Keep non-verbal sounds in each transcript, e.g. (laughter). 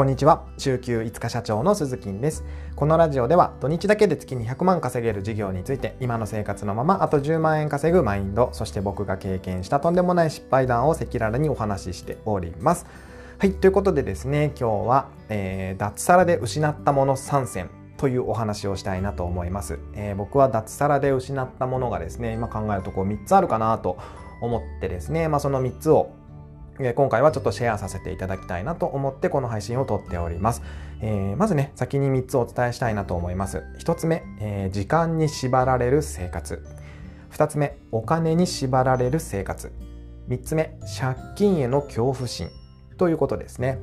こんにちは。中級5日社長の鈴木です。このラジオでは土日だけで月に100万稼げる事業について今の生活のままあと10万円稼ぐマインドそして僕が経験したとんでもない失敗談を赤裸々にお話ししております。はいということでですね今日は、えー、脱サラで失ったもの3選というお話をしたいなと思います、えー、僕は脱サラで失ったものがですね今考えるとこう3つあるかなと思ってですね、まあ、その3つを今回はちょっとシェアさせていただきたいなと思ってこの配信を撮っております。えー、まずね、先に3つお伝えしたいなと思います。1つ目、えー、時間に縛られる生活。2つ目、お金に縛られる生活。3つ目、借金への恐怖心ということですね。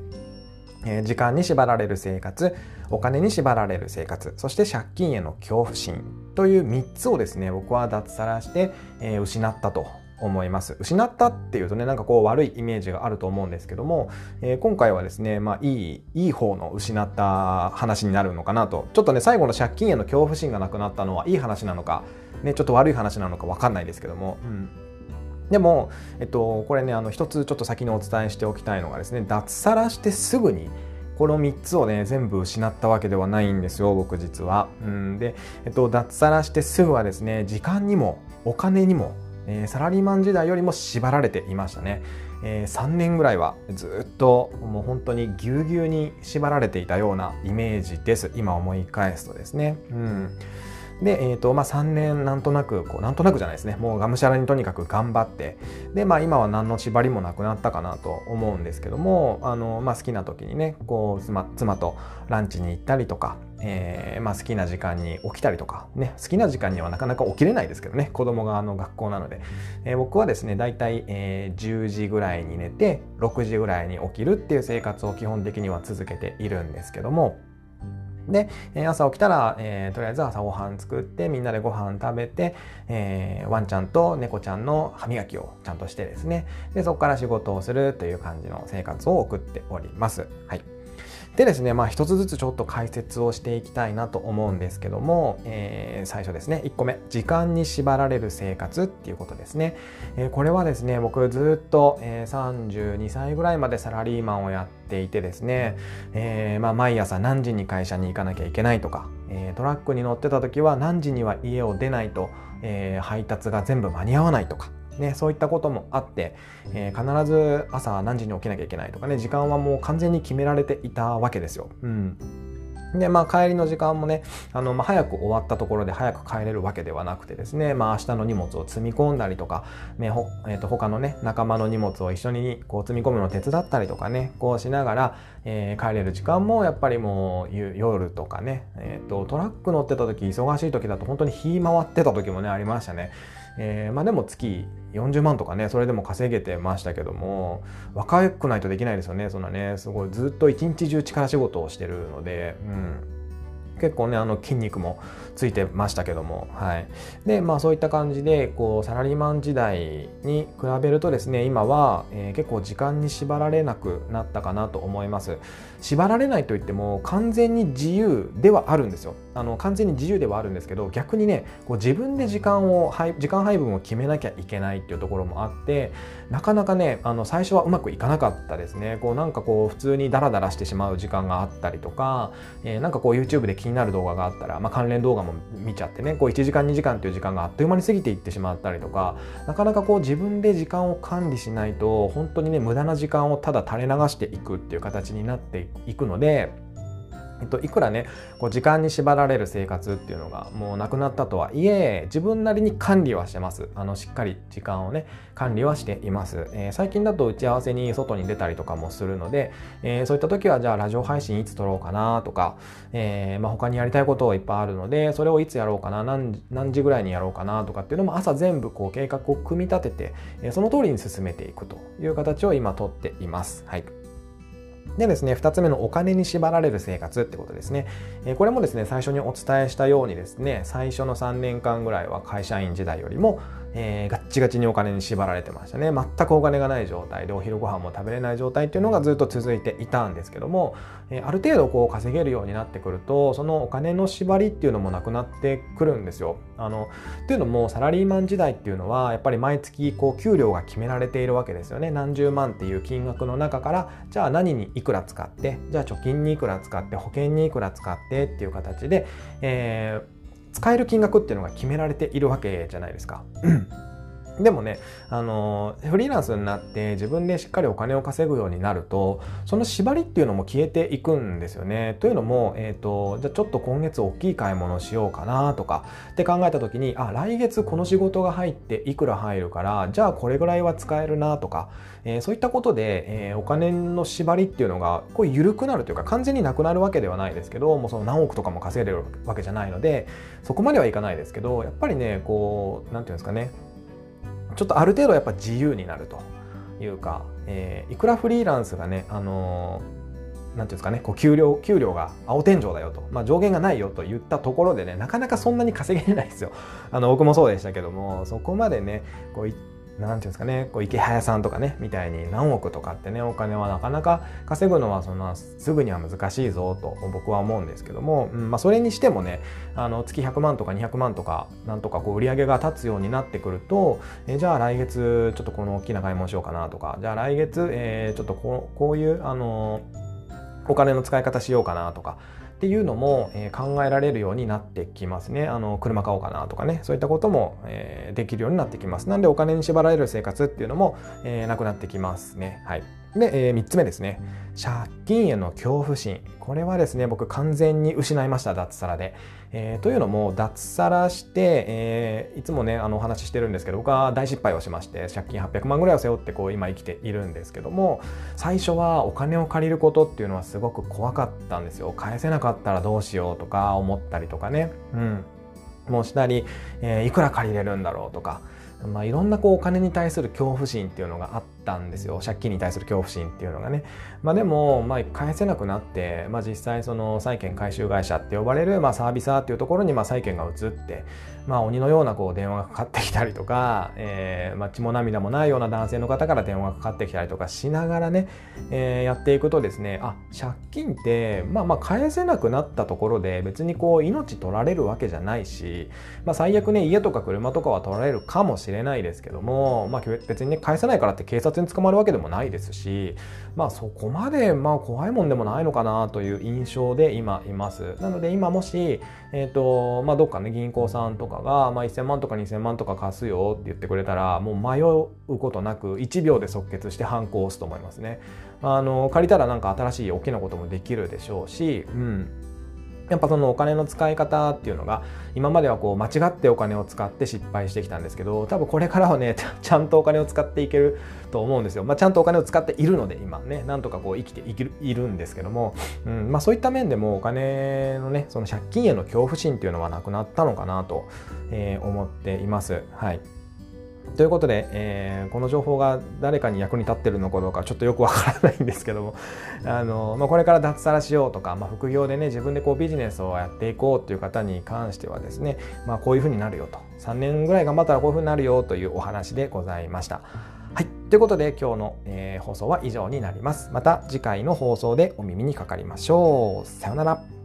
えー、時間に縛られる生活、お金に縛られる生活、そして借金への恐怖心という3つをですね、僕は脱サラして、えー、失ったと思います。失ったっていうとねなんかこう悪いイメージがあると思うんですけども、えー、今回はですねまあいいいい方の失った話になるのかなと。ちょっとね最後の借金への恐怖心がなくなったのはいい話なのか、ね、ちょっと悪い話なのか分かんないですけども、うん、でも、えっと、これねあの一つちょっと先にお伝えしておきたいのがですね脱サラしてすぐにこの3つをね全部失ったわけではないんですよ僕実は。うん、で、えっと、脱サラしてすぐはですね時間にもお金にもえー、サラリーマン時代よりも縛られていましたね。えー、3年ぐらいはずっともう本当にぎゅうぎゅうに縛られていたようなイメージです今思い返すとですね。うんで、えーとまあ、3年なんとなくこうなんとなくじゃないですね。もうがむしゃらにとにかく頑張って。で、まあ、今は何の縛りもなくなったかなと思うんですけどもあの、まあ、好きな時にねこう妻妻とランチに行ったりとかえーまあ、好きな時間に起きたりとか、ね、好きな時間にはなかなか起きれないですけどね。子供があの学校なので、えー、僕はですね大体、えー、10時ぐらいに寝て6時ぐらいに起きるっていう生活を基本的には続けているんですけどもで、え朝起きたら、えー、とりあえず朝ごはん作ってみんなでご飯食べて、えー、ワンちゃんと猫ちゃんの歯磨きをちゃんとしてですねでそこから仕事をするという感じの生活を送っております。はいでですね、まあ一つずつちょっと解説をしていきたいなと思うんですけども、えー、最初ですね、1個目、時間に縛られる生活っていうことですね。えー、これはですね、僕ずっと、えー、32歳ぐらいまでサラリーマンをやっていてですね、えー、まあ毎朝何時に会社に行かなきゃいけないとか、え、トラックに乗ってた時は何時には家を出ないと、え、配達が全部間に合わないとか、ね、そういったこともあって、えー、必ず朝何時に起きなきゃいけないとかね時間はもう完全に決められていたわけですよ。うんで、まあ、帰りの時間もね、あの、まあ、早く終わったところで早く帰れるわけではなくてですね、まあ、明日の荷物を積み込んだりとか、ね、ほ、え、ー、と、他のね、仲間の荷物を一緒にこう積み込むのを手伝ったりとかね、こうしながら、えー、帰れる時間もやっぱりもう夜とかね、えっ、ー、と、トラック乗ってた時、忙しい時だと本当に日回ってた時もね、ありましたね。えー、まあでも月40万とかねそれでも稼げてましたけども若くないとできないですよねそんなね。すごいずっと一日中力仕事をしてるのでうん。結構ねあの筋肉もついてましたけども。はい。でまあそういった感じでこうサラリーマン時代に比べるとですね今は、えー、結構時間に縛られなくなったかなと思います。縛られないといっても完全に自由ではあるんですよ。あの完全に自由ではあるんですけど逆にねこう自分で時間を時間配分を決めなきゃいけないっていうところもあってなかなかねあの最初はうまくいかなかったですね。こうなんかこう普通にダラダラしてしまう時間があったりとか、えー、なんかこう YouTube で気になる動画があったら、まあ、関連動画も見ちゃってねこう1時間2時間っていう時間があっという間に過ぎていってしまったりとかなかなかこう自分で時間を管理しないと本当にね無駄な時間をただ垂れ流していくっていう形になっていくのでえっと、いくらねこう時間に縛られる生活っていうのがもうなくなったとはいえ自分なりに管理はしてます。あのしっかり時間をね管理はしています、えー、最近だと打ち合わせに外に出たりとかもするので、えー、そういった時はじゃあラジオ配信いつ撮ろうかなとか、えーまあ、他にやりたいことをいっぱいあるのでそれをいつやろうかな何何時ぐらいにやろうかなとかっていうのも朝全部こう計画を組み立てて、えー、その通りに進めていくという形を今とっています。はい。でですね、2つ目のお金に縛られる生活ってことですね。えこれもですね、最初にお伝えしたようにですね、最初の3年間ぐらいは会社員時代よりも、えー、ガッチガチにお金に縛られてましたね全くお金がない状態でお昼ご飯も食べれない状態っていうのがずっと続いていたんですけども、えー、ある程度こう稼げるようになってくるとそのお金の縛りっていうのもなくなってくるんですよ。あのっていうのもサラリーマン時代っていうのはやっぱり毎月こう給料が決められているわけですよね何十万っていう金額の中からじゃあ何にいくら使ってじゃあ貯金にいくら使って保険にいくら使ってっていう形で、えー、使える金額っていうのが決められているわけじゃないですか。でもね、あのフリーランスになって自分でしっかりお金を稼ぐようになるとその縛りっていうのも消えていくんですよね。というのも、えーと、じゃあちょっと今月大きい買い物しようかなとかって考えた時にあ来月この仕事が入っていくら入るからじゃあこれぐらいは使えるなとか、えー、そういったことで、えー、お金の縛りっていうのがこう緩くなるというか完全になくなるわけではないですけどもうその何億とかも稼いでるわけじゃないのでそこまではいかないですけどやっぱりねこう何て言うんですかねちょっとある程度やっぱ自由になるというか、えー、いくらフリーランスがね、あのー、なんていうんですかね、こう給料、給料が青天井だよと、まあ、上限がないよと言ったところでね、なかなかそんなに稼げないですよ。あの、僕もそうでしたけども、そこまでね、こうなんていうんですかねこう池早さんとかねみたいに何億とかってねお金はなかなか稼ぐのはそんなすぐには難しいぞと僕は思うんですけども、うんまあ、それにしてもねあの月100万とか200万とかなんとかこう売り上げが立つようになってくるとえじゃあ来月ちょっとこの大きな買い物しようかなとかじゃあ来月、えー、ちょっとこうこういうあのお金の使い方しようかなとかっていうのも、え、考えられるようになってきますね。あの車買おうかなとかねそういったことも、え、できるようになってきます。なんでお金に縛られる生活っていうのも、え、なくなってきますね。はい。で、えー、3つ目ですね。借金への恐怖心。これはですね、僕完全に失いました、脱サラで。えー、というのも、脱サラして、えー、いつもね、あのお話ししてるんですけど、僕は大失敗をしまして、借金800万ぐらいを背負って、こう、今生きているんですけども、最初はお金を借りることっていうのはすごく怖かったんですよ。返せなかったらどうしようとか思ったりとかね。うん。もうしたり、えー、いくら借りれるんだろうとか。まあ、いろんなこうお金に対する恐怖心っていうのがあってたんですよ。借金に対する恐怖心っていうのがね、まあ、でも、まあ、返せなくなって、まあ、実際その債券回収会社って呼ばれる、まあ、サービサーっていうところにまあ債券が移ってまあ、鬼のようなこう電話がかかってきたりとか、えーまあ、血も涙もないような男性の方から電話がかかってきたりとかしながらね、えー、やっていくとですねあ借金ってまあまあ返せなくなったところで別にこう命取られるわけじゃないし、まあ、最悪ね家とか車とかは取られるかもしれないですけども、まあ、別にね返せないからって警察に捕まるわけでもないですしまあそこまでまあ怖いもんでもないのかなという印象で今います。なので今もし、えーとまあ、どっかね銀行さんとかが、まあ、1000万とか2000万とか貸すよって言ってくれたらもう迷うことなく1秒で即決してハンコを押すと思いますね。あの借りたらなんか新しい大きなこともできるでしょうし、うん、やっぱそのお金の使い方っていうのが今まではこう間違ってお金を使って失敗してきたんですけど多分これからはね (laughs) ちゃんとお金を使っていけると思うんですよ、まあ、ちゃんとお金を使っているので今ねなんとかこう生きているいるんですけども、うんまあ、そういった面でもお金のねその借金への恐怖心っていうのはなくなったのかなと、えー、思っています。はいということで、えー、この情報が誰かに役に立ってるのかどうかちょっとよくわからないんですけどもあの、まあ、これから脱サラしようとか、まあ、副業でね自分でこうビジネスをやっていこうという方に関してはですね、まあ、こういうふうになるよと3年ぐらい頑張ったらこういうふうになるよというお話でございました。はい。ということで今日の、えー、放送は以上になります。また次回の放送でお耳にかかりましょう。さようなら。